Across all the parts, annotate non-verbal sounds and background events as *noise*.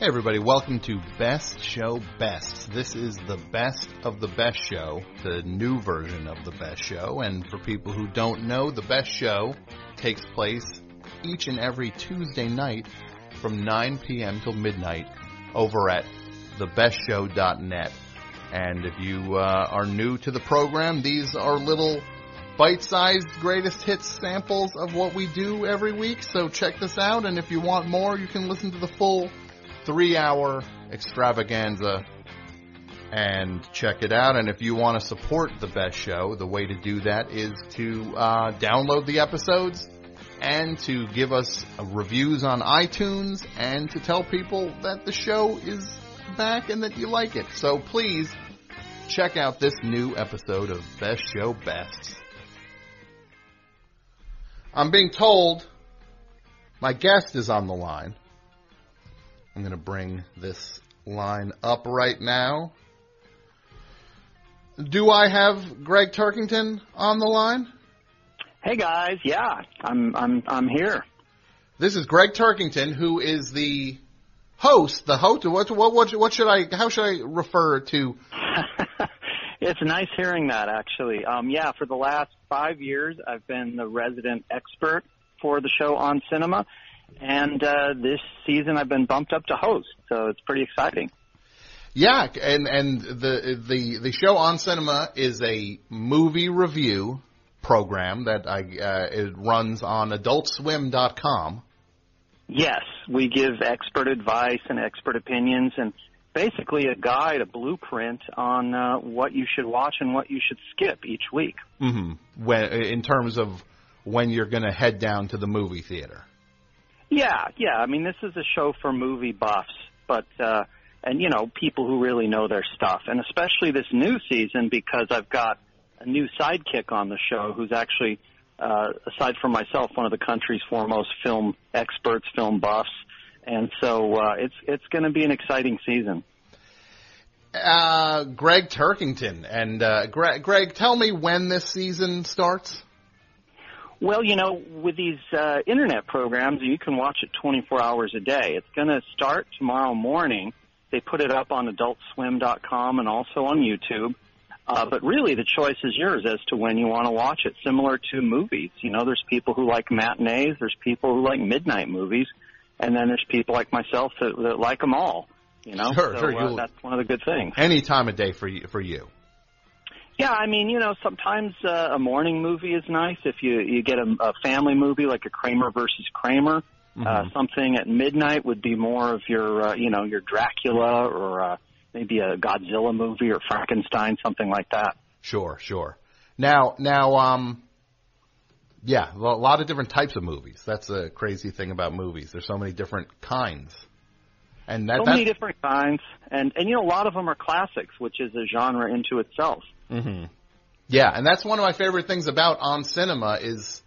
Hey everybody, welcome to Best Show Best. This is the best of the best show, the new version of the best show. And for people who don't know, the best show takes place each and every Tuesday night from 9 p.m. till midnight over at thebestshow.net. And if you uh, are new to the program, these are little bite-sized greatest hits samples of what we do every week. So check this out. And if you want more, you can listen to the full three hour extravaganza and check it out. And if you want to support the best show, the way to do that is to uh, download the episodes and to give us reviews on iTunes and to tell people that the show is back and that you like it. So please check out this new episode of Best Show Best. I'm being told my guest is on the line. I'm going to bring this line up right now. Do I have Gregg Turkington on the line? Hey guys, yeah, I'm I'm I'm here. This is Gregg Turkington, who is the host. The host. What what what, what should I? How should I refer to? *laughs* it's nice hearing that, actually. Um, yeah, for the last five years, I've been the resident expert for the show on cinema, and uh, this season I've been bumped up to host, so it's pretty exciting. Yeah, and and the the the show on cinema is a movie review program that I uh, it runs on AdultSwim.com. Yes, we give expert advice and expert opinions, and basically a guide, a blueprint on uh, what you should watch and what you should skip each week. Mm-hmm. When in terms of when you're going to head down to the movie theater. Yeah, yeah. I mean, this is a show for movie buffs, but uh, and you know people who really know their stuff, and especially this new season because I've got a new sidekick on the show who's actually, uh, aside from myself, one of the country's foremost film experts, film buffs, and so uh, it's it's going to be an exciting season. Uh, Gregg Turkington and uh, Gregg, Gregg, tell me when this season starts. Well, you know, with these uh, internet programs, you can watch it 24 hours a day. It's going to start tomorrow morning. They put it up on AdultSwim.com and also on YouTube. Uh, but really, the choice is yours as to when you want to watch it. Similar to movies, you know, there's people who like matinees, there's people who like midnight movies, and then there's people like myself that, that like them all. You know, sure, so, sure. Uh, that's one of the good things. Any time of day for you. For you. Yeah, I mean, you know, sometimes uh, a morning movie is nice if you you get a, a family movie like a Kramer versus Kramer. Mm-hmm. Uh, something at midnight would be more of your, uh, you know, your Dracula or uh, maybe a Godzilla movie or Frankenstein, something like that. Sure, sure. Now, now, um, yeah, a lot of different types of movies. That's a crazy thing about movies. There's so many different kinds. And that, so many different kinds, and and you know a lot of them are classics, which is a genre into itself. Mm-hmm. Yeah, and that's one of my favorite things about on cinema is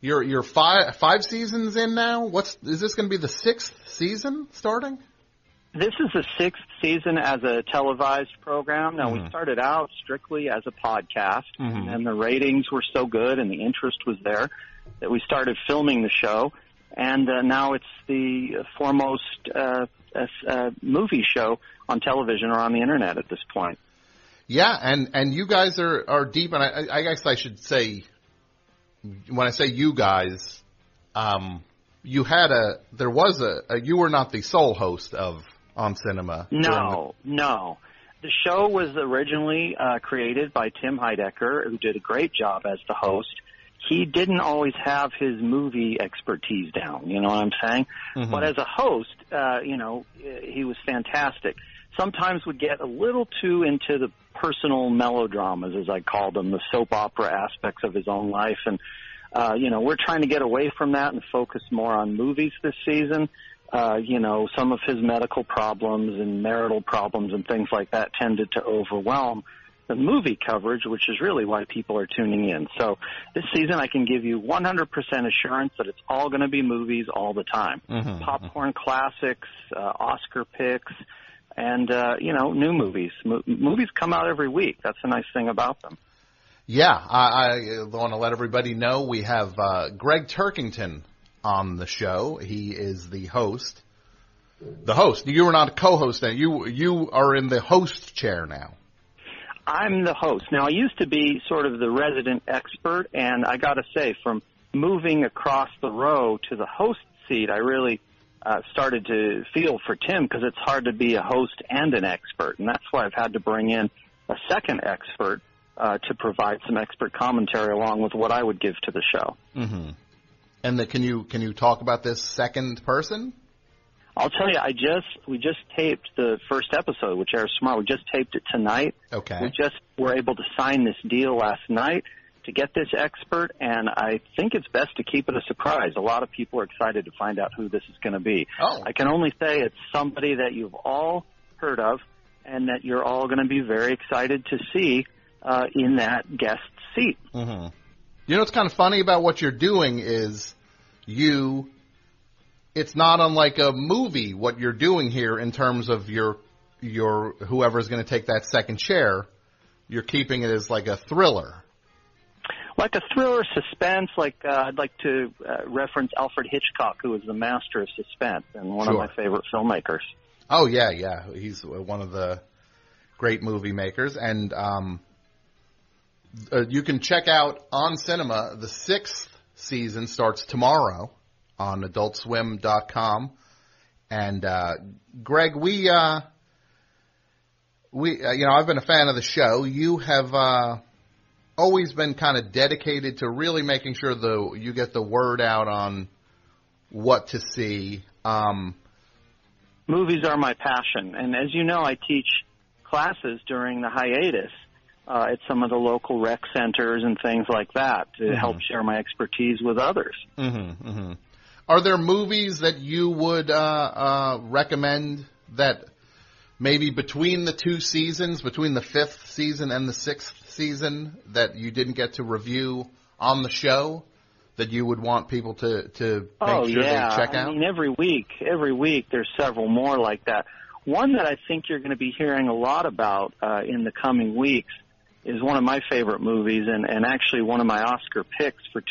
you're you're five five seasons in now. What's is this going to be the sixth season starting? This is the sixth season as a televised program. Now Mhm. we started out strictly as a podcast, Mhm. and the ratings were so good and the interest was there that we started filming the show. And uh, now it's the foremost uh, uh, uh, movie show on television or on the internet at this point. Yeah, and and you guys are are deep, and I, I guess I should say when I say you guys, um, you had a there was a, a you were not the sole host of on cinema. No, no. The show was originally uh, created by Tim Heidecker, who did a great job as the host. He didn't always have his movie expertise down, you know what I'm saying? Mhm. But as a host, uh, you know, he was fantastic. Sometimes would get a little too into the personal melodramas, as I call them, the soap opera aspects of his own life. And, uh, you know, we're trying to get away from that and focus more on movies this season. uh, you know, some of his medical problems and marital problems and things like that tended to overwhelm the movie coverage, which is really why people are tuning in. So this season, I can give you 100% assurance that it's all going to be movies all the time. Mm-hmm. Popcorn classics, uh, Oscar picks, and, uh, you know, new movies. Mo- movies come out every week. That's the nice thing about them. Yeah, I, I want to let everybody know we have uh, Gregg Turkington on the show. He is the host. The host. You are not a co-host now. You you are in the host chair now. I'm the host. Now, I used to be sort of the resident expert, and I got to say, from moving across the row to the host seat, I really uh, started to feel for Tim because it's hard to be a host and an expert, and that's why I've had to bring in a second expert uh, to provide some expert commentary along with what I would give to the show. Mm-hmm. And the, can you can you talk about this second person? I'll tell you, I just we just taped the first episode, which airs tomorrow. We just taped it tonight. Okay. We just were able to sign this deal last night to get this expert, and I think it's best to keep it a surprise. A lot of people are excited to find out who this is going to be. Oh. I can only say it's somebody that you've all heard of, and that you're all going to be very excited to see uh, in that guest seat. Mm-hmm. You know what's kind of funny about what you're doing is you. It's not unlike a movie what you're doing here in terms of your your whoever's going to take that second chair. You're keeping it as like a thriller. Like a thriller suspense, like uh, I'd like to uh, reference Alfred Hitchcock, who is the master of suspense and one Sure. of my favorite filmmakers. Oh yeah, yeah. He's one of the great movie makers, and um, uh, you can check out on cinema. The sixth season starts tomorrow on AdultSwim.com. And uh, Gregg, we uh, we uh, you know I've been a fan of the show. You have uh, always been kind of dedicated to really making sure the you get the word out on what to see. Um, movies are my passion, and as you know, I teach classes during the hiatus uh, at some of the local rec centers and things like that to help share my expertise with others. Mm-hmm, mm-hmm. Are there movies that you would uh, uh, recommend that maybe between the two seasons, between the fifth season and the sixth season, that you didn't get to review on the show that you would want people to to make oh sure yeah, they check out? I mean every week, every week there's several more like that. One that I think you're going to be hearing a lot about uh, in the coming weeks is one of my favorite movies, and and actually one of my Oscar picks for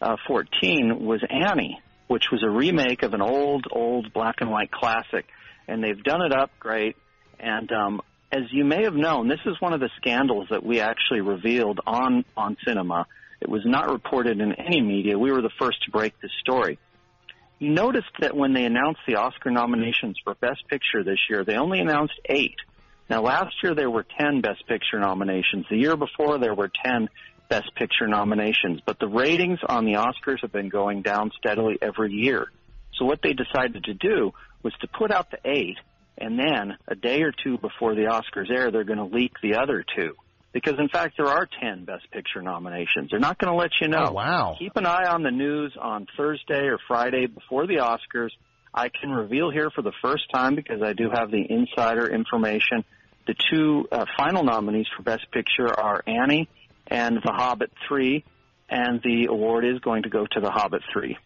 2014 was Annie, which was a remake of an old old black and white classic, and they've done it up great. And um, as you may have known, this is one of the scandals that we actually revealed on on cinema. It was not reported in any media. We were the first to break this story. You noticed that when they announced the Oscar nominations for Best Picture this year, they only announced eight. Now, last year there were 10 Best Picture nominations. The year before there were 10 Best Picture nominations. But the ratings on the Oscars have been going down steadily every year. So what they decided to do was to put out the eight, and then a day or two before the Oscars air, they're going to leak the other two. Because in fact, there are 10 Best Picture nominations. They're not going to let you know. Oh, wow. Keep an eye on the news on Thursday or Friday before the Oscars. I can reveal here for the first time because I do have the insider information. The two uh, final nominees for Best Picture are Annie and The Hobbit 3, and the award is going to go to The Hobbit 3.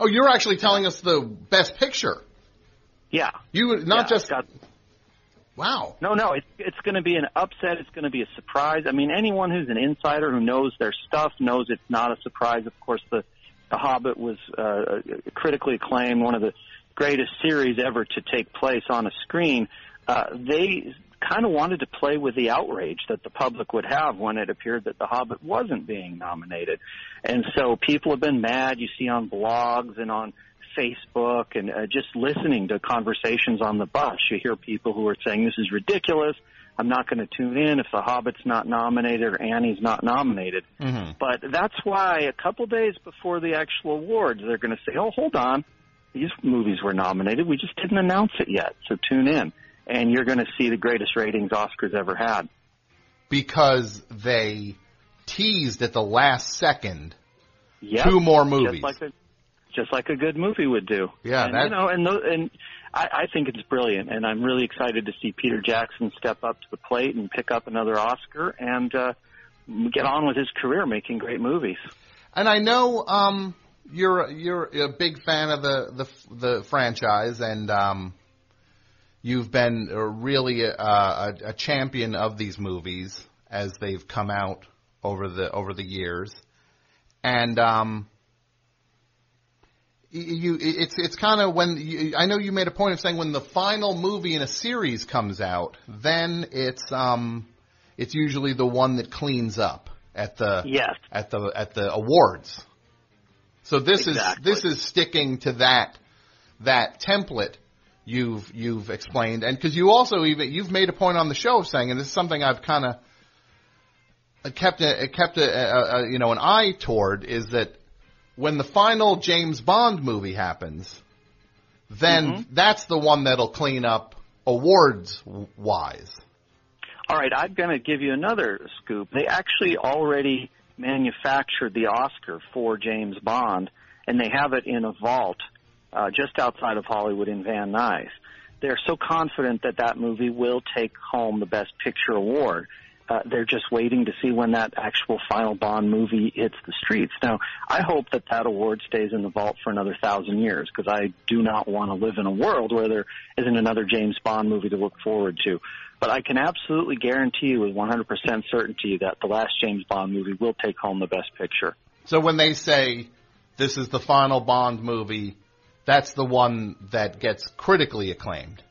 Oh, you're actually telling us the best picture. Yeah. You not Yeah, just got- wow. No, no, it's it's going to be an upset. It's going to be a surprise. I mean, anyone who's an insider who knows their stuff knows it's not a surprise. Of course, the the Hobbit was uh, critically acclaimed, one of the greatest series ever to take place on a screen. Uh, they kind of wanted to play with the outrage that the public would have when it appeared that The Hobbit wasn't being nominated, and so people have been mad. You see on blogs and on Facebook and uh, just listening to conversations on the bus, you hear people who are saying this is ridiculous. I'm not going to tune in if The Hobbit's not nominated or Annie's not nominated. Mm-hmm. But that's why a couple days before the actual awards, they're going to say, "Oh, hold on, these movies were nominated. We just didn't announce it yet, so tune in." And you're going to see the greatest ratings Oscars ever had. Because they teased at the last second Yep. two more Just movies. like they, just like a good movie would do. Yeah, and, that- you know, and tho- and I, I think it's brilliant, and I'm really excited to see Peter Jackson step up to the plate and pick up another Oscar and uh, get on with his career making great movies. And I know um, you're you're a big fan of the the, the franchise, and um, you've been uh, really a, a, a champion of these movies as they've come out over the over the years. And um, you, it's it's kind of when you, I know you made a point of saying when the final movie in a series comes out, then it's um, it's usually the one that cleans up at the Yes. at the at the awards. So this Exactly. is this is sticking to that that template you've you've explained, and because you also even you've made a point on the show of saying, and this is something I've kind of kept a, kept a, a, a you know an eye toward is that when the final James Bond movie happens, then mm-hmm. that's the one that'll clean up awards wise. All right, I'm going to give you another scoop. They actually already manufactured the Oscar for James Bond, and they have it in a vault uh, just outside of Hollywood in Van Nuys. They're so confident that that movie will take home the Best Picture award. Uh, they're just waiting to see when that actual final Bond movie hits the streets. Now, I hope that that award stays in the vault for another thousand years because I do not want to live in a world where there isn't another James Bond movie to look forward to. But I can absolutely guarantee you with 100% certainty that the last James Bond movie will take home the Best Picture. So when they say this is the final Bond movie, that's the one that gets critically acclaimed,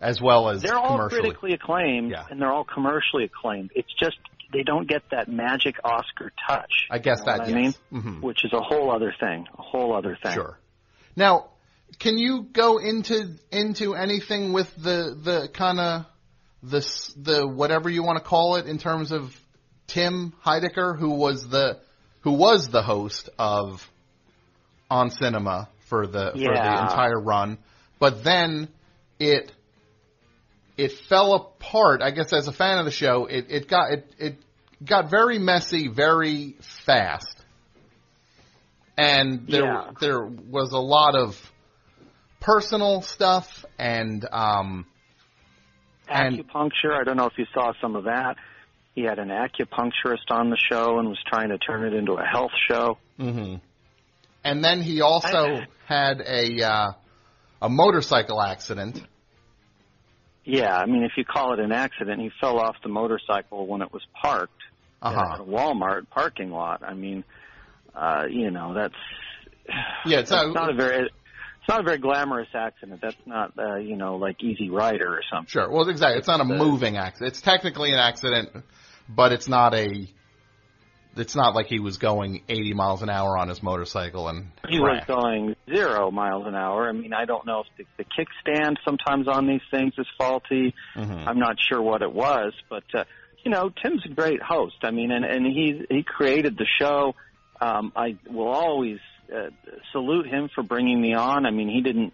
as well as They're all critically acclaimed Yeah. and they're all commercially acclaimed. It's just they don't get that magic Oscar touch. I guess You know that yes. I mean, Mhm. which is a whole other thing. A whole other thing. Sure. Now, can you go into into anything with the the kind of this the whatever you want to call it in terms of Tim Heidecker, who was the who was the host of On Cinema for the for the entire run, but then it it fell apart. I guess as a fan of the show, it it got it it got very messy very fast and there Yeah. there was a lot of personal stuff and um and- Acupuncture. I don't know if you saw some of that. He had an acupuncturist on the show and was trying to turn it into a health show. hmm and then he also had a uh, a motorcycle accident. Yeah, I mean, if you call it an accident, he fell off the motorcycle when it was parked Uh-huh. at a Walmart parking lot. I mean, uh, you know, that's Yeah, it's that's not- not a very it's not a very glamorous accident. That's not uh, you know like Easy Rider or something. Sure. Well, exactly. It's not a moving accident. It's technically an accident, but it's not a. It's not like he was going 80 miles an hour on his motorcycle and He was going zero miles an hour. I mean, I don't know if the, the kickstand sometimes on these things is faulty. Mhm. I'm not sure what it was, but uh, you know, Tim's a great host. I mean, and and he he created the show. Um, I will always uh, salute him for bringing me on. I mean, he didn't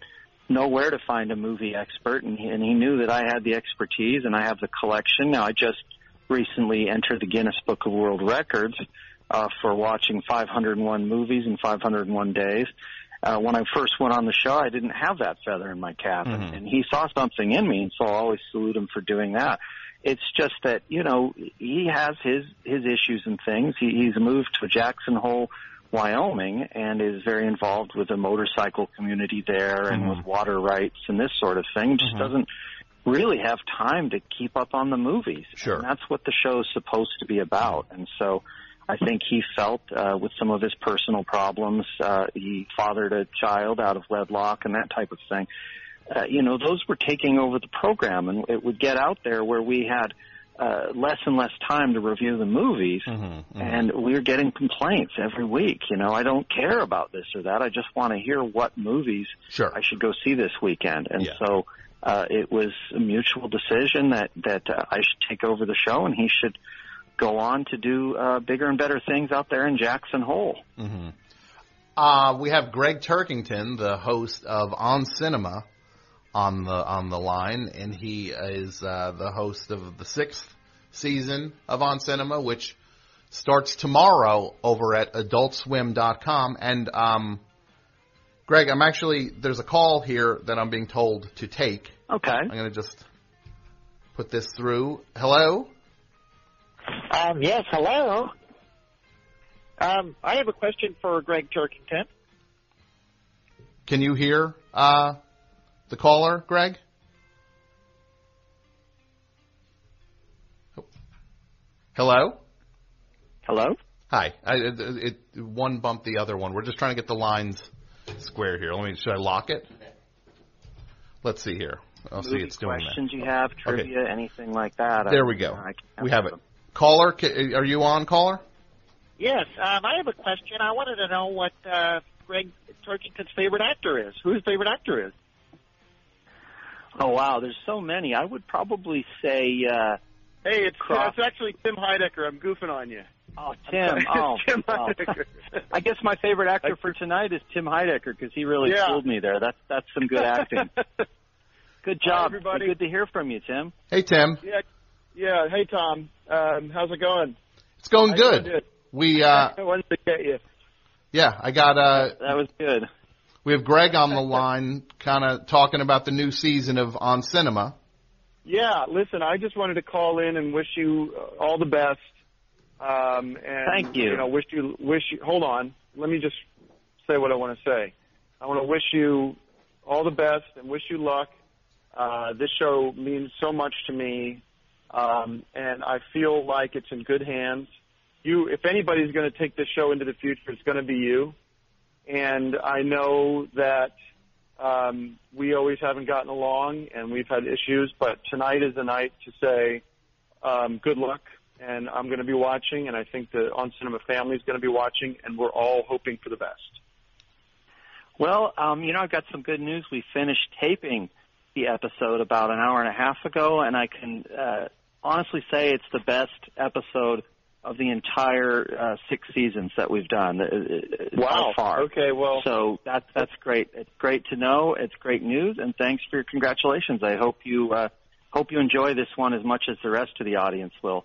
know where to find a movie expert, and he, and he knew that I had the expertise and I have the collection. Now, I just recently entered the Guinness Book of World Records uh, for watching 501 movies in 501 days. Uh, when I first went on the show, I didn't have that feather in my cap, and, Mhm. and he saw something in me, and so I always salute him for doing that. It's just that you know he has his his issues and things. He, he's moved to Jackson Hole, Wyoming, and is very involved with the motorcycle community there and Mhm. with water rights and this sort of thing. Just Mhm. doesn't really have time to keep up on the movies. Sure. And that's what the show is supposed to be about. And so I think he felt uh, with some of his personal problems, uh, he fathered a child out of wedlock and that type of thing. Uh, you know, those were taking over the program, and it would get out there where we had uh, less and less time to review the movies, Mhm, mhm. and we were getting complaints every week. You know, I don't care about this or that. I just want to hear what movies Sure. I should go see this weekend. And Yeah. so uh, it was a mutual decision that that uh, I should take over the show, and he should go on to do uh, bigger and better things out there in Jackson Hole. hmm Uh, we have Gregg Turkington, the host of On Cinema, on the on the line, and he is uh, the host of the sixth season of On Cinema, which starts tomorrow over at AdultSwim.com. And um, Gregg, I'm actually there's a call here that I'm being told to take. Okay. I'm going to just put this through. Hello. Um, yes, hello. Um, I have a question for Gregg Turkington. Can you hear uh, the caller, Gregg? Hello. Hello. Hi. I, it, it one bumped the other one. We're just trying to get the lines square here. Let me. Should I lock it? Let's see here. I'll see Movie it's doing questions you have, trivia, anything like that. that. There I- we go. I can We have it. them. Caller, are you on, caller? Yes, um, I have a question. I wanted to know what uh, Gregg Turkington's favorite actor is. Who his favorite actor is? Oh wow, there's so many. I would probably say, uh, Hey, it's, Cross- it's actually Tim Heidecker. I'm goofing on you. *laughs* oh Tim. Oh, Tim oh. I guess my favorite actor for tonight is Tim Heidecker because he really Yeah. fooled me there. That's that's some good acting. *laughs* Good Hi, job. everybody. Good to hear from you, Tim. Hey, Tim. yeah, yeah. Hey, Tom. Um, how's it going? It's going I good. did. We, *laughs* uh, I wanted to get you. yeah, I got, uh, That was good. we have Gregg on the line, kind of talking about the new season of On Cinema. Yeah, listen. I just wanted to call in and wish you uh, all the best. Um, and Thank you. You know, wish you wish you. Hold on. Let me just say what I want to say. I want to wish you all the best and wish you luck. Uh, this show means so much to me, um, and I feel like it's in good hands. You, if anybody's going to take this show into the future, it's going to be you. And I know that um, we always haven't gotten along, and we've had issues. But tonight is the night to say um, good luck, and I'm going to be watching, and I think the On Cinema family is going to be watching, and we're all hoping for the best. Well, um, you know, I've got some good news. We finished taping the episode about an hour and a half ago, and I can uh, honestly say it's the best episode of the entire uh, six seasons that we've done. uh, uh, By far. Okay. Well. So that's that's great. It's great to know. It's great news, and thanks for your congratulations. I hope you uh, hope you enjoy this one as much as the rest of the audience will.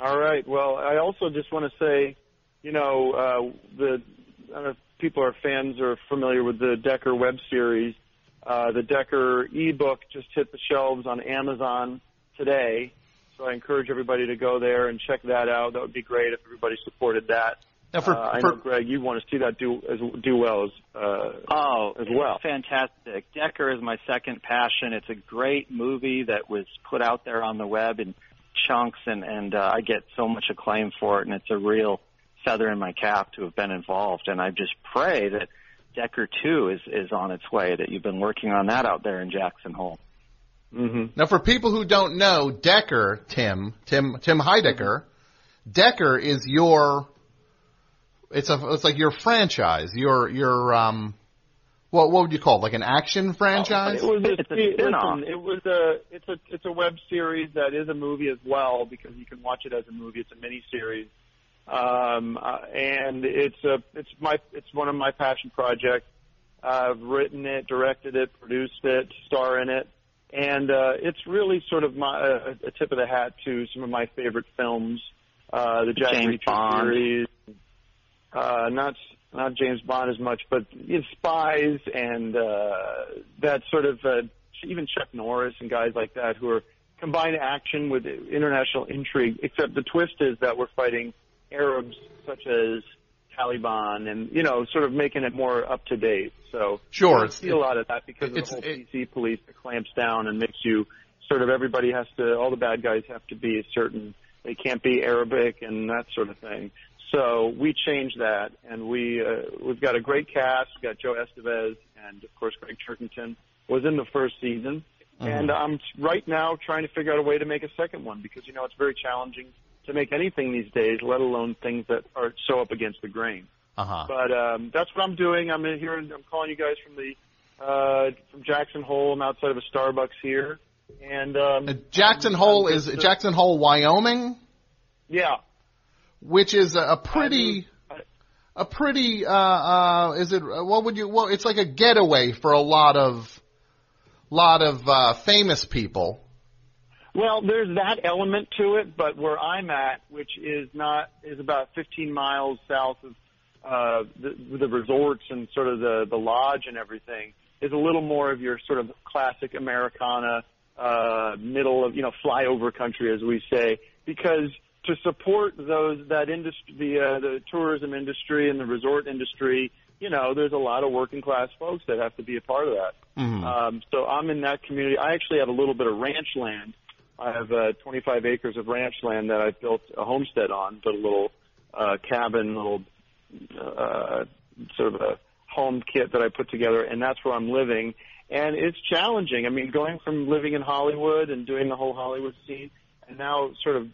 All right. Well, I also just want to say, you know, uh, the I don't know if people are fans or familiar with the Decker web series. Uh, the Decker ebook just hit the shelves on Amazon today, so I encourage everybody to go there and check that out. That would be great if everybody supported that. Now, for, uh, I for know, Gregg, you want to see that do as do well as uh, Oh, as well. fantastic. Decker is my second passion. It's a great movie that was put out there on the web in chunks, and and uh, I get so much acclaim for it, and it's a real feather in my cap to have been involved. And I just pray that Decker Two is is on its way. That you've been working on that out there in Jackson Hole. hmm now for people who don't know, Decker, Tim, Tim, Tim Heidecker, Decker is your. It's a. It's like your franchise. Your your um. What what would you call it? Like an action franchise? It was a, It's a spin-off. it was a it's a it's a web series that is a movie as well because you can watch it as a movie. It's a mini series, um, uh, and it's a it's my it's one of my passion projects. I've written it, directed it, produced it, star in it, and uh, it's really sort of my a, a tip of the hat to some of my favorite films. Uh, the Jack James Reacher Bond. series, uh, not not James Bond as much, but it's spies and uh, that sort of uh, even Chuck Norris and guys like that who are combine action with international intrigue. Except the twist is that we're fighting Arabs such as Taliban, and you know, sort of making it more up to date. So Sure, it's- see a lot of that because of the whole it- PC police that clamps down and makes you sort of everybody has to all the bad guys have to be a certain they can't be Arabic and that sort of thing. So we changed that, and we uh, we've got a great cast. We've got Joe Estevez and of course Gregg Turkington was in the first season, and I'm right now trying to figure out a way to make a second one because you know it's very challenging to make anything these days, let alone things that are so up against the grain. Uh huh. But um, that's what I'm doing. I'm in here. And I'm calling you guys from the uh, from Jackson Hole. I'm outside of a Starbucks here, and um, Uh, Jackson I'm- Hole I'm is just, uh, Jackson Hole, Wyoming, Yeah, which is a, pretty, a pretty. Uh, uh, is it? What would you? Well, it's like a getaway for a lot of, lot of uh, famous people. Well, there's that element to it, but where I'm at, which is not is about 15 miles south of uh, the, the resorts and sort of the the lodge and everything, is a little more of your sort of classic Americana, uh, middle of you know flyover country, as we say, because to support those that industry, the uh, the tourism industry and the resort industry, you know, there's a lot of working class folks that have to be a part of that. Mhm. Um, so I'm in that community. I actually have a little bit of ranch land. I have uh, 25 acres of ranch land that I built a homestead on, built a little uh, cabin, little uh, sort of a home kit that I put together, and that's where I'm living. And it's challenging. I mean, going from living in Hollywood and doing the whole Hollywood scene, and now sort of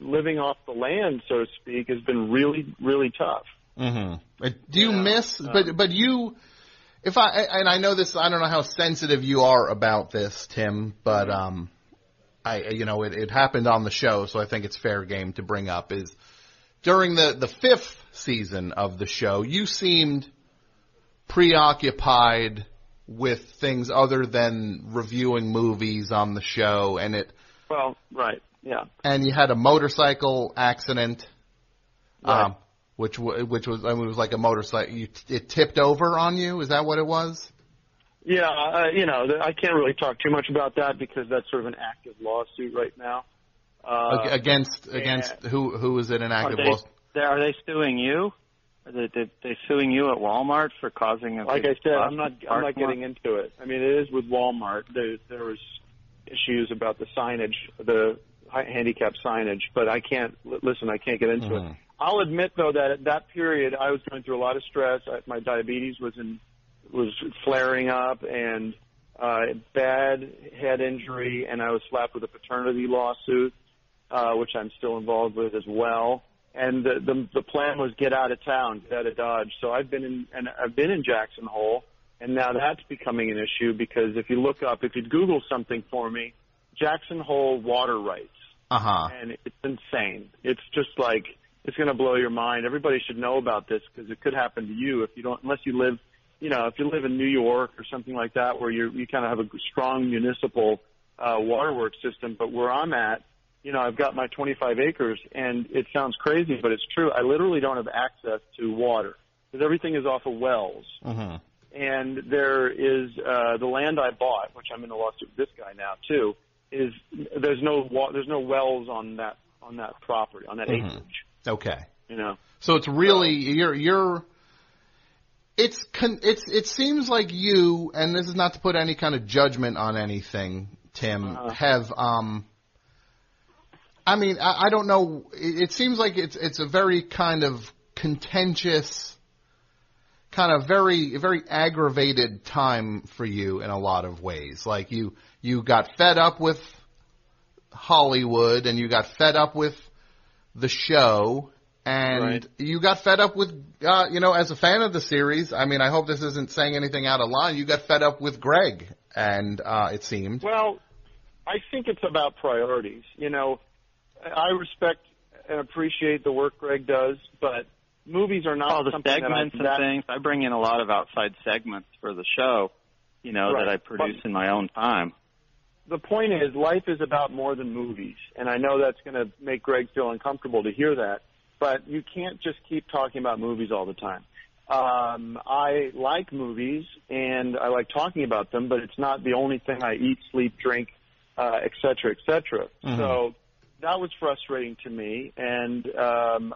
living off the land, so to speak, has been really, really tough. Mm-hmm. Do you Yeah. miss? Um, But but you, if I and I know this, I don't know how sensitive you are about this, Tim. But Mm-hmm. um, I you know it, it happened on the show, so I think it's fair game to bring up. Is during the the fifth season of the show, you seemed preoccupied with things other than reviewing movies on the show, and it Well, right, yeah. and you had a motorcycle accident, Right. um, which w- which was I mean, it was like a motorcycle. You, it tipped over on you. Is that what it was? Yeah, uh, you know, I can't really talk too much about that because that's sort of an active lawsuit right now. Uh, Ag- against against who who is it an Are active they, lawsuit? they- are they suing you? Are they, they, they suing you at Walmart for causing a like I said, I'm not I'm not getting into it. I mean, it is with Walmart. There there was issues about the signage, the hi- handicap signage, but I can't listen. I can't get into Mhm. it. I'll admit though that at that period I was going through a lot of stress. I, my diabetes was in was flaring up and uh, bad head injury, and I was slapped with a paternity lawsuit, uh, which I'm still involved with as well. And the, the the plan was get out of town, get out of Dodge. So I've been in and I've been in Jackson Hole, and now that's becoming an issue because if you look up, if you Google something for me, Jackson Hole water rights Uh huh. and it's insane. It's just like it's going to blow your mind. Everybody should know about this because it could happen to you if you don't, unless you live, you know, if you live in New York or something like that, where you you kind of have a strong municipal uh, waterworks system. But where I'm at, you know, I've got my 25 acres, and it sounds crazy, but it's true. I literally don't have access to water because everything is off of wells hmm and there is uh, the land I bought, which I'm in a lawsuit with this guy now too. Is there's no wa- there's no wells on that on that property on that Mhm. acreage. Okay. You know, So it's really you're you're. It's con, it's it seems like you and this is not to put any kind of judgment on anything, Tim. Uh-huh. Have um. I mean, I, I don't know. It, it seems like it's it's a very kind of contentious, kind of very very aggravated time for you in a lot of ways. Like you you got fed up with Hollywood and you got fed up with the show and Right. you got fed up with uh you know as a fan of the series i mean i hope this isn't saying anything out of line you got fed up with gregg and uh it seemed well, I think it's about priorities. You know, I respect and appreciate the work Gregg does, but movies are not all the something segments that I, and things. I bring in a lot of outside segments for the show, you know, Right. that I produce in my own time. the point is life is about more than movies and i know that's going to make gregg feel uncomfortable to hear that but you can't just keep talking about movies all the time um, i like movies and i like talking about them but it's not the only thing i eat sleep drink uh, et cetera et cetera Mhm. so that was frustrating to me and um,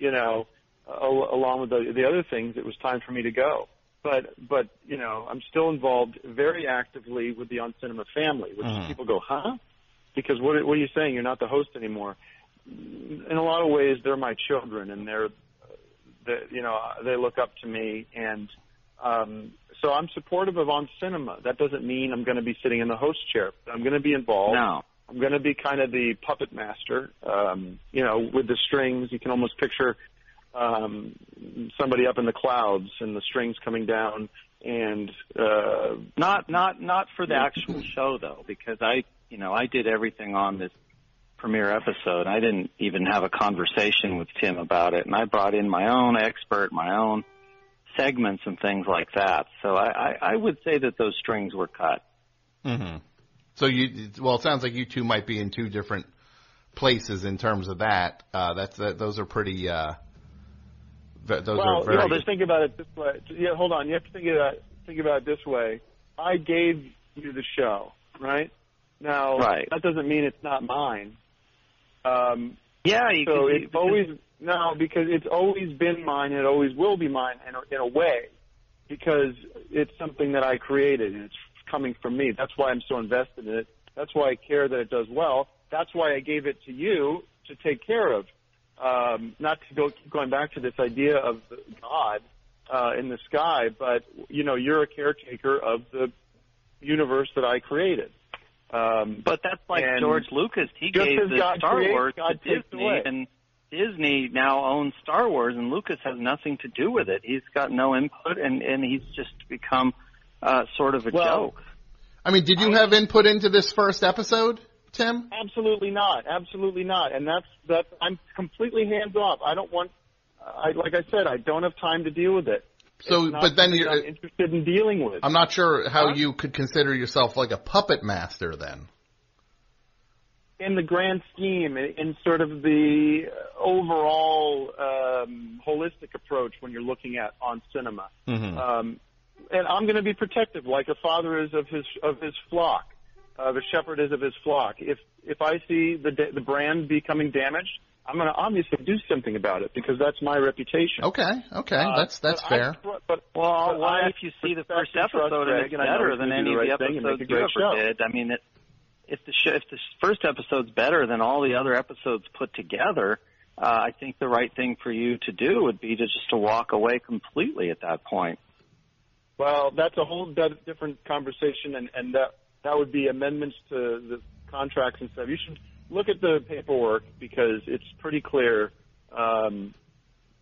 you know al- along with the, the other things it was time for me to go but but you know I'm still involved very actively with the On Cinema family, which Mhm. people go, huh? Because what what are you saying? You're not the host anymore. In a lot of ways, they're my children, and they're, they, you know, they look up to me, and um, so I'm supportive of On Cinema. That doesn't mean I'm going to be sitting in the host chair. I'm going to be involved. No. I'm going to be kind of the puppet master, um, you know, with the strings. You can almost picture um, somebody up in the clouds and the strings coming down and uh, Not not not for the actual *laughs* show though, because I you know I did everything on this premiere episode. I didn't even have a conversation with Tim about it, and I brought in my own expert, my own segments and things like that. So I I, I would say that those strings were cut. hmm So you, well, it sounds like you two might be in two different places in terms of that. Uh, that's that, those are pretty. Uh, those well, are very. you know, just think about it this way. Yeah, hold on. You have to think about think about it this way. I gave you the show, right? Now, Right. that doesn't mean it's not mine. Um, Yeah, you so can, it's always no because it's always been mine and it always will be mine in a, in a way because it's something that I created and it's coming from me. That's why I'm so invested in it. That's why I care that it does well. That's why I gave it to you to take care of. Um, not to go keep going back to this idea of God uh, in the sky, but you know you're a caretaker of the universe that I created. Um, But that's like George Lucas. He gave the God Star creates, Wars God to Disney, away. and Disney now owns Star Wars, and Lucas has nothing to do with it. He's got no input, and and he's just become uh, sort of a Well, joke. I mean, did you have input into this first episode, Tim? Absolutely not. Absolutely not. And that's that. I'm completely hands off. I don't want. I like I said, I don't have time to deal with it. So, but then you're. I'm interested in dealing with. I'm not sure how Huh? you could consider yourself like a puppet master then. in the grand scheme, in, sort of the overall um, holistic approach when you're looking at on cinema. Mhm. Um, and I'm going to be protective, like a father is of his of his flock, uh, the shepherd is of his flock. If if I see the da- the brand becoming damaged, I'm going to obviously do something about it because that's my reputation. Okay, okay, Uh, that's that's but fair. tr- but Well, but what I if you see the first episode and it's and I know better than any do of the the right thing and make episodes you ever show. did? I mean, it, if the show, if the first episode's better than all the other episodes put together, uh, I think the right thing for you to do would be to just to walk away completely at that point. Well, that's a whole di- different conversation, and, and that that would be amendments to the contracts and stuff. You should look at the paperwork because it's pretty clear um,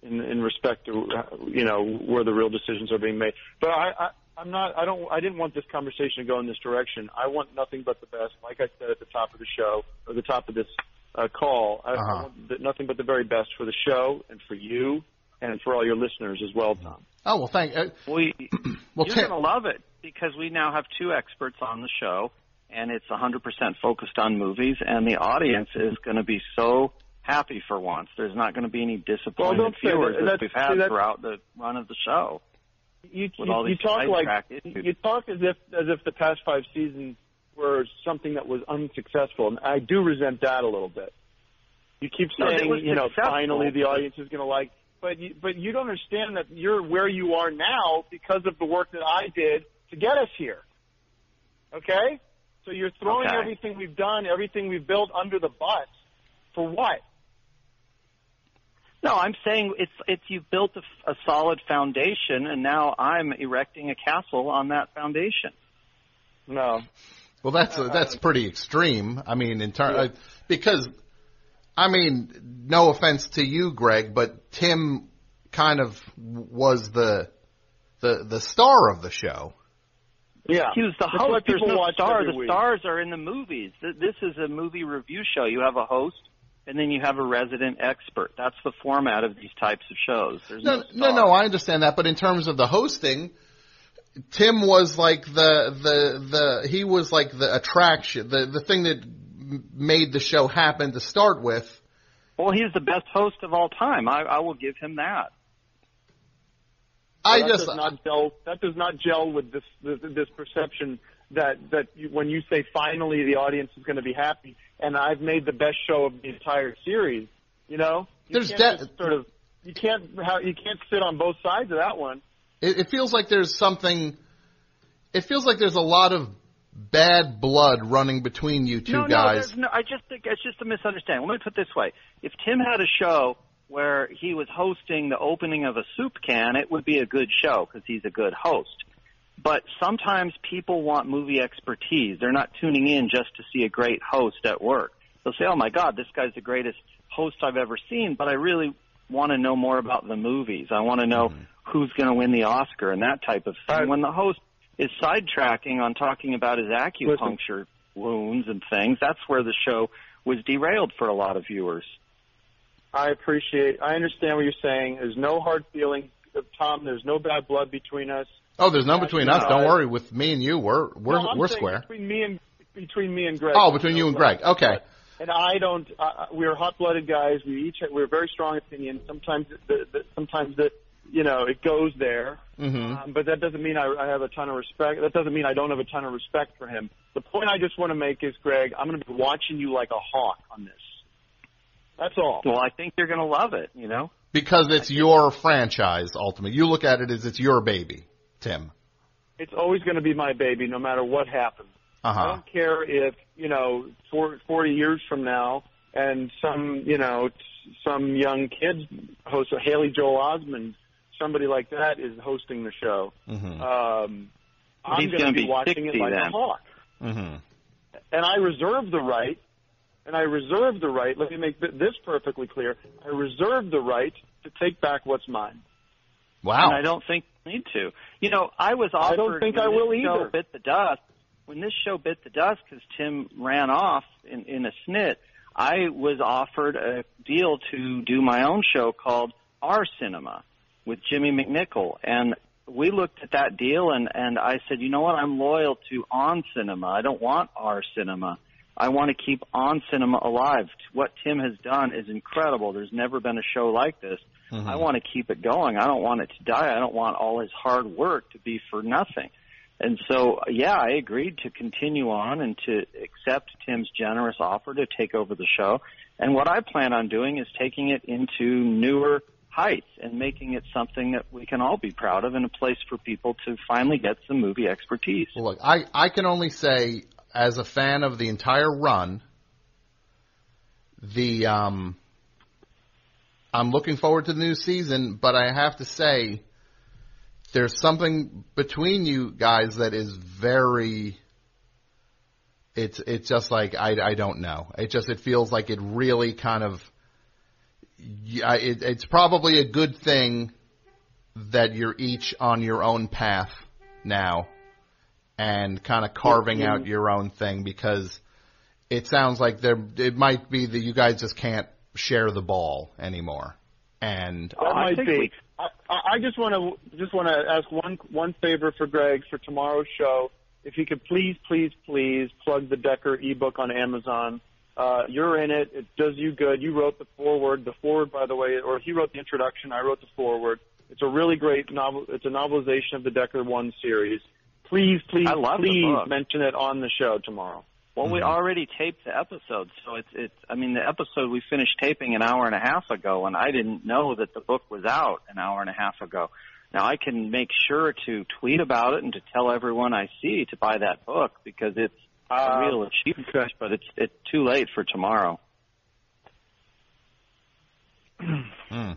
in, in respect to you know where the real decisions are being made. But I, I, I'm not. I don't. I didn't want this conversation to go in this direction. I want nothing but the best. Like I said at the top of the show or the top of this uh, call, I, I Uh-huh. want the, nothing but the very best for the show and for you and for all your listeners as well, Tom. Oh well, thank. Uh, you, *clears throat* well, you're going to love it because we now have two experts on the show, and it's 100% focused on movies, and the audience is going to be so happy for once. There's not going to be any disappointed say viewers that. that we've had see, throughout the run of the show. you, with you, all you talk like you talk as if as if the past five seasons were something that was unsuccessful, and I do resent that a little bit. You keep saying, was you know, finally the audience is going to like, but you, but you don't understand that you're where you are now because of the work that I did to get us here. Okay, so you're throwing Okay. everything we've done, everything we've built under the bus for what? No, I'm saying it's it's you've built a, a solid foundation, and now I'm erecting a castle on that foundation. No, well, that's uh, that's pretty extreme. I mean, in ter- uh, because, I mean, no offense to you, Gregg, but Tim kind of was the the the star of the show. Yeah, He was the That's what host. There's people no watch star. The week. stars are in the movies. This is a movie review show. You have a host, and then you have a resident expert. That's the format of these types of shows. There's no, No, no, no, I understand that, but in terms of the hosting, Tim was like the the the he was like the attraction, the the thing that made the show happen to start with. Well, he's the best host of all time. I, I will give him that. I that just does not gel. That does not gel with this this, this perception that that you, when you say finally the audience is going to be happy, and I've made the best show of the entire series. You know, you There's can't de- just sort of you can't how, you can't sit on both sides of that one. it, it feels like there's something. It feels like there's a lot of bad blood running between you two no, guys. No, no, I just think it's just a misunderstanding. Let me put it this way: if Tim had a show where he was hosting the opening of a soup can, it would be a good show because he's a good host. But sometimes people want movie expertise. They're not tuning in just to see a great host at work. They'll say, "Oh my God, this guy's the greatest host I've ever seen," but I really want to know more about the movies. I want to know Mm-hmm. who's going to win the Oscar and that type of thing. Right. When the host is sidetracking on talking about his acupuncture wounds and things, that's where the show was derailed for a lot of viewers. I appreciate. I understand what you're saying. There's no hard feeling, Tom. There's no bad blood between us. Oh, there's none between us. Don't worry. With me and you, we're we're No, we're square. Between me and between me and Gregg. Oh, between you and Gregg. Okay. And I don't. Uh, we're hot-blooded guys. We each we're very strong opinions. Sometimes the, the sometimes the you know it goes there. hmm Um, but that doesn't mean I, I have a ton of respect. That doesn't mean I don't have a ton of respect for him. The point I just want to make is, Gregg, I'm going to be watching you like a hawk on this. That's all. Well, I think you're going to love it, you know? Because it's your franchise, ultimately. You look at it as it's your baby, Tim. It's always going to be my baby, no matter what happens. Uh I don't care if you know, for, 40 years from now, and some you know, some young kid host, Haley Joel Osment, somebody like that is hosting the show. hmm Um, I'm going to be be watching it 60 like a then. hawk. hmm and I reserve the right, and I reserve the right. Let me make this perfectly clear. I reserve the right to take back what's mine. Wow. And I don't think you need to. You know, I was offered I don't think when I this will show either. bit the dust. When this show bit the dust because Tim ran off in, in a snit, I was offered a deal to do my own show called Our Cinema with Jimmy McNichol, and we looked at that deal and and I said, you know what, I'm loyal to On Cinema. I don't want Our Cinema. I want to keep On Cinema alive. What Tim has done is incredible. There's never been a show like this. Mm-hmm. I want to keep it going. I don't want it to die. I don't want all his hard work to be for nothing. And so, yeah, I agreed to continue on and to accept Tim's generous offer to take over the show. And what I plan on doing is taking it into newer heights and making it something that we can all be proud of and a place for people to finally get some movie expertise. Well, look, I, I can only say, as a fan of the entire run, the um, I'm looking forward to the new season, but I have to say, there's something between you guys that is very. It's it's just like I, I don't know. It just it feels like it really kind of. Yeah, it, it's probably a good thing that you're each on your own path now and kind of carving out your own thing because it sounds like there it might be that you guys just can't share the ball anymore. And That Oh, I might think be. we- I, I I just want to just want to ask one one favor for Gregg for tomorrow's show. If he could please, please, please plug the Decker ebook on Amazon. Uh, you're in it. It does you good. You wrote the foreword. The foreword, by the way, or he wrote the introduction. I wrote the foreword. It's a really great novel. It's a novelization of the Decker One series. Please, please, I love please mention it on the show tomorrow. Well, we already taped the episode, so it's it's. I mean, the episode we finished taping an hour and a half ago, and I didn't know that the book was out an hour and a half ago. Now I can make sure to tweet about it and to tell everyone I see to buy that book because it's a Uh, real achievement. But it's it's too late for tomorrow. hmm.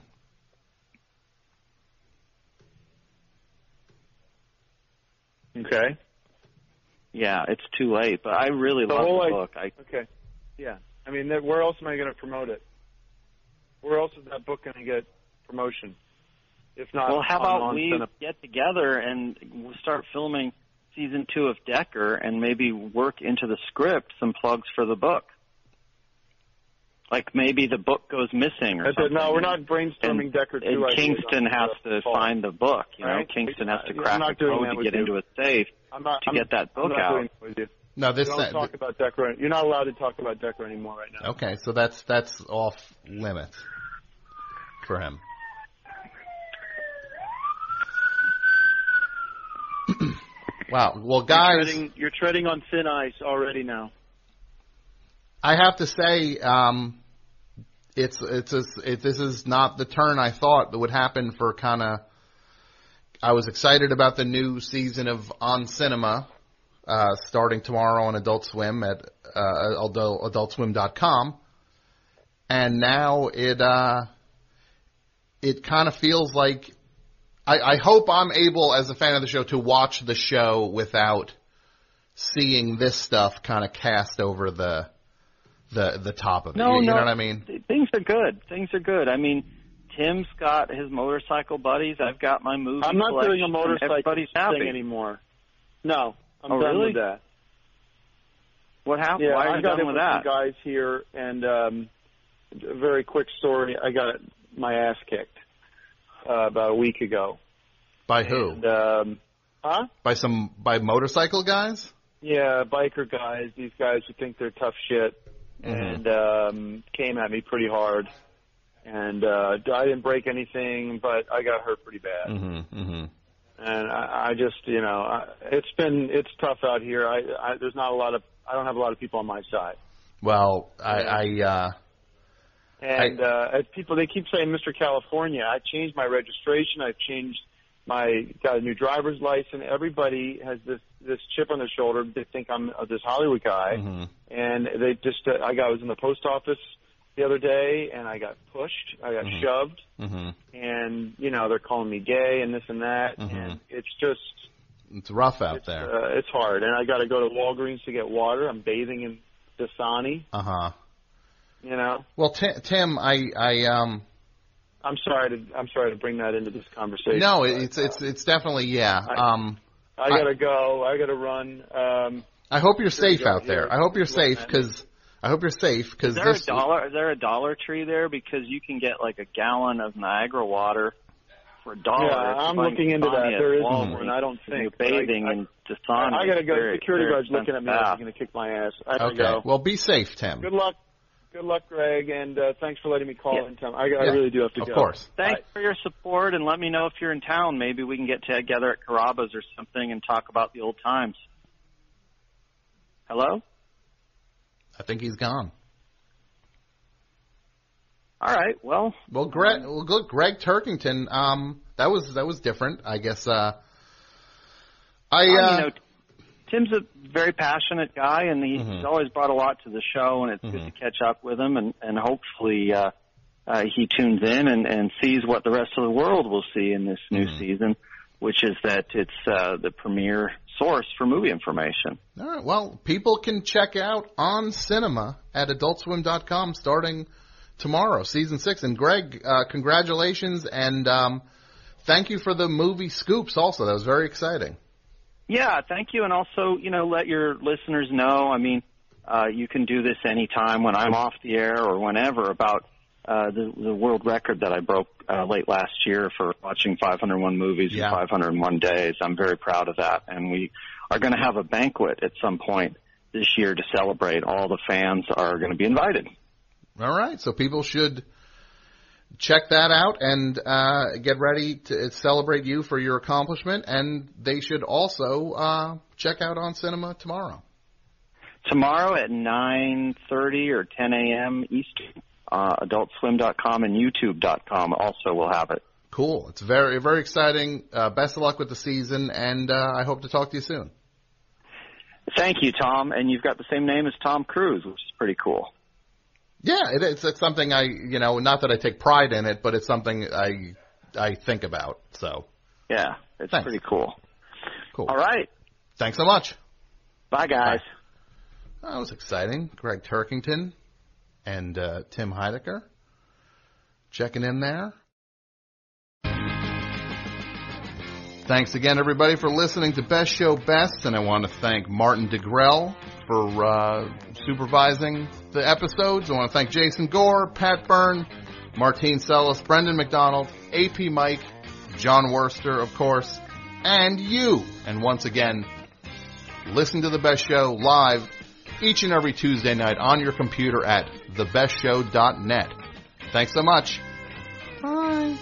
Okay. Yeah, it's too late. But I really The love the book. I Okay. Yeah. I mean, that- where else am I going to promote it? Where else is that book going to get promotion? If not, well, how about we Cinema? get together and we'll start filming season two of Decker and maybe work into the script some plugs for the book. Like maybe the book goes missing or That's it. something. No, we're not brainstorming and, Decker two and Kingston has to call. find the book. You know, Right? Kingston has to I'm crack not a code to get you. into a safe I'm not, to I'm, get that book I'm not out. doing it with you. no, this We don't talk about Decker. You're not allowed to talk about Decker anymore right now. okay, so that's that's off limits for him. *clears throat* wow. Well, You're guys, treading, you're treading on thin ice already now. I have to say, um, it's it's a, it, this is not the turn I thought that would happen for kind of. I was excited about the new season of On Cinema, uh, starting tomorrow on Adult Swim at uh, adult, AdultSwim.com, and now it uh, it kind of feels like. I, I hope I'm able, as a fan of the show, to watch the show without seeing this stuff kind of cast over the the the top of it. No, you, you know what I mean? Things are good. Things are good. I mean, Tim's got his motorcycle buddies. I've got my movie. I'm not doing a motorcycle Everybody's happy. thing anymore. No, I'm Oh, done really? with that. What happened? Yeah, Why are I you got done in with with that? some guys here, and um, a very quick story. I got my ass kicked uh, about a week ago. By who? And, um, huh? By some by motorcycle guys? Yeah, biker guys. These guys who think they're tough shit, and um, came at me pretty hard. And uh, I didn't break anything, but I got hurt pretty bad. Mm-hmm. Mm-hmm. and I, I just you know I, it's been it's tough out here. I, I there's not a lot of I don't have a lot of people on my side, Well, I, I uh, and uh, as people they keep saying Mr. California. I changed my registration. I've changed my got a new driver's license. Everybody has this this chip on their shoulder. They think I'm uh, this Hollywood guy, mm-hmm. and they just uh, I got I was in the post office the other day and I got pushed. I got Mhm. shoved, Mm-hmm. and you know they're calling me gay and this and that, Mhm. and it's just It's rough out it's, there. Uh, it's hard, and I got to go to Walgreens to get water. I'm bathing in Dasani. Uh huh. You know, Well, Tim, Tim, I, I, um, I'm sorry to I'm sorry to bring that into this conversation. no, but, it's it's it's definitely yeah. I- Um, I gotta go. I gotta run. Um, I hope you're safe go. out there. I hope you're safe because I hope you're safe because Is there this. a dollar? Is there a Dollar Tree there? Because you can get like a gallon of Niagara water for a dollar. Yeah, if I'm buying looking into that. at There is Walgreens. one, I don't And You're think, but I- bathing I- in Dasani. I gotta go. Very- Security guard's looking at me. expensive like He's gonna kick my ass. I gotta okay. go. Well, be safe, Tim. Good luck. Good luck, Gregg, and uh, thanks for letting me call Yeah. in time. I, I Yeah, really do have to of go. course. Thanks for your support, and let me know if you're in town. Maybe we can get together at Carrabba's or something and talk about the old times. Hello? I think he's gone. All right. Well, Well, Gregg, well, good. Gregg Turkington. Um, that was that was different. I guess. Uh, I. uh, you know, Tim's a very passionate guy, and he, Mhm. he's always brought a lot to the show, and it's good Mhm. to catch up with him, and and hopefully uh, uh, he tunes in and, and sees what the rest of the world will see in this new Mhm. season, which is that it's uh, the premier source for movie information. all right. Well, people can check out on cinema at AdultSwim.com starting tomorrow, season six. And Gregg, uh, congratulations and um, thank you for the movie scoops. Also, that was very exciting. Yeah, thank you, and also you know let your listeners know. I mean, uh, you can do this anytime when I'm off the air or whenever about uh, the the world record that I broke uh, late last year for watching 501 movies Yeah. in 501 days. I'm very proud of that, and we are going to have a banquet at some point this year to celebrate. All the fans are going to be invited. All right, so people should check that out and uh, get ready to celebrate you for your accomplishment. And they should also uh, check out on cinema tomorrow. Tomorrow at 9:30 or 10 a.m. Eastern, uh, AdultSwim.com and YouTube.com also will have it. Cool. It's very very exciting. Uh, best of luck with the season, and uh, I hope to talk to you soon. Thank you, Tom. And you've got the same name as Tom Cruise, which is pretty cool. Yeah, it, it's, it's something I you know not that I take pride in it, but it's something I I think about. So Yeah, it's Thanks. pretty cool. cool. All right. Thanks so much. Bye, guys. That was exciting. Gregg Turkington and uh, Tim Heidecker checking in there. Thanks again, everybody, for listening to Best Show Best, and I want to thank Martin DeGrell for uh, supervising the episodes. I want to thank Jason Gore, Pat Byrne, Martine Sellis, Brendan McDonald, AP Mike, John Wurster, of course, and you. And once again, listen to the Best Show live each and every Tuesday night on your computer at thebestshow.net. Thanks so much. Bye.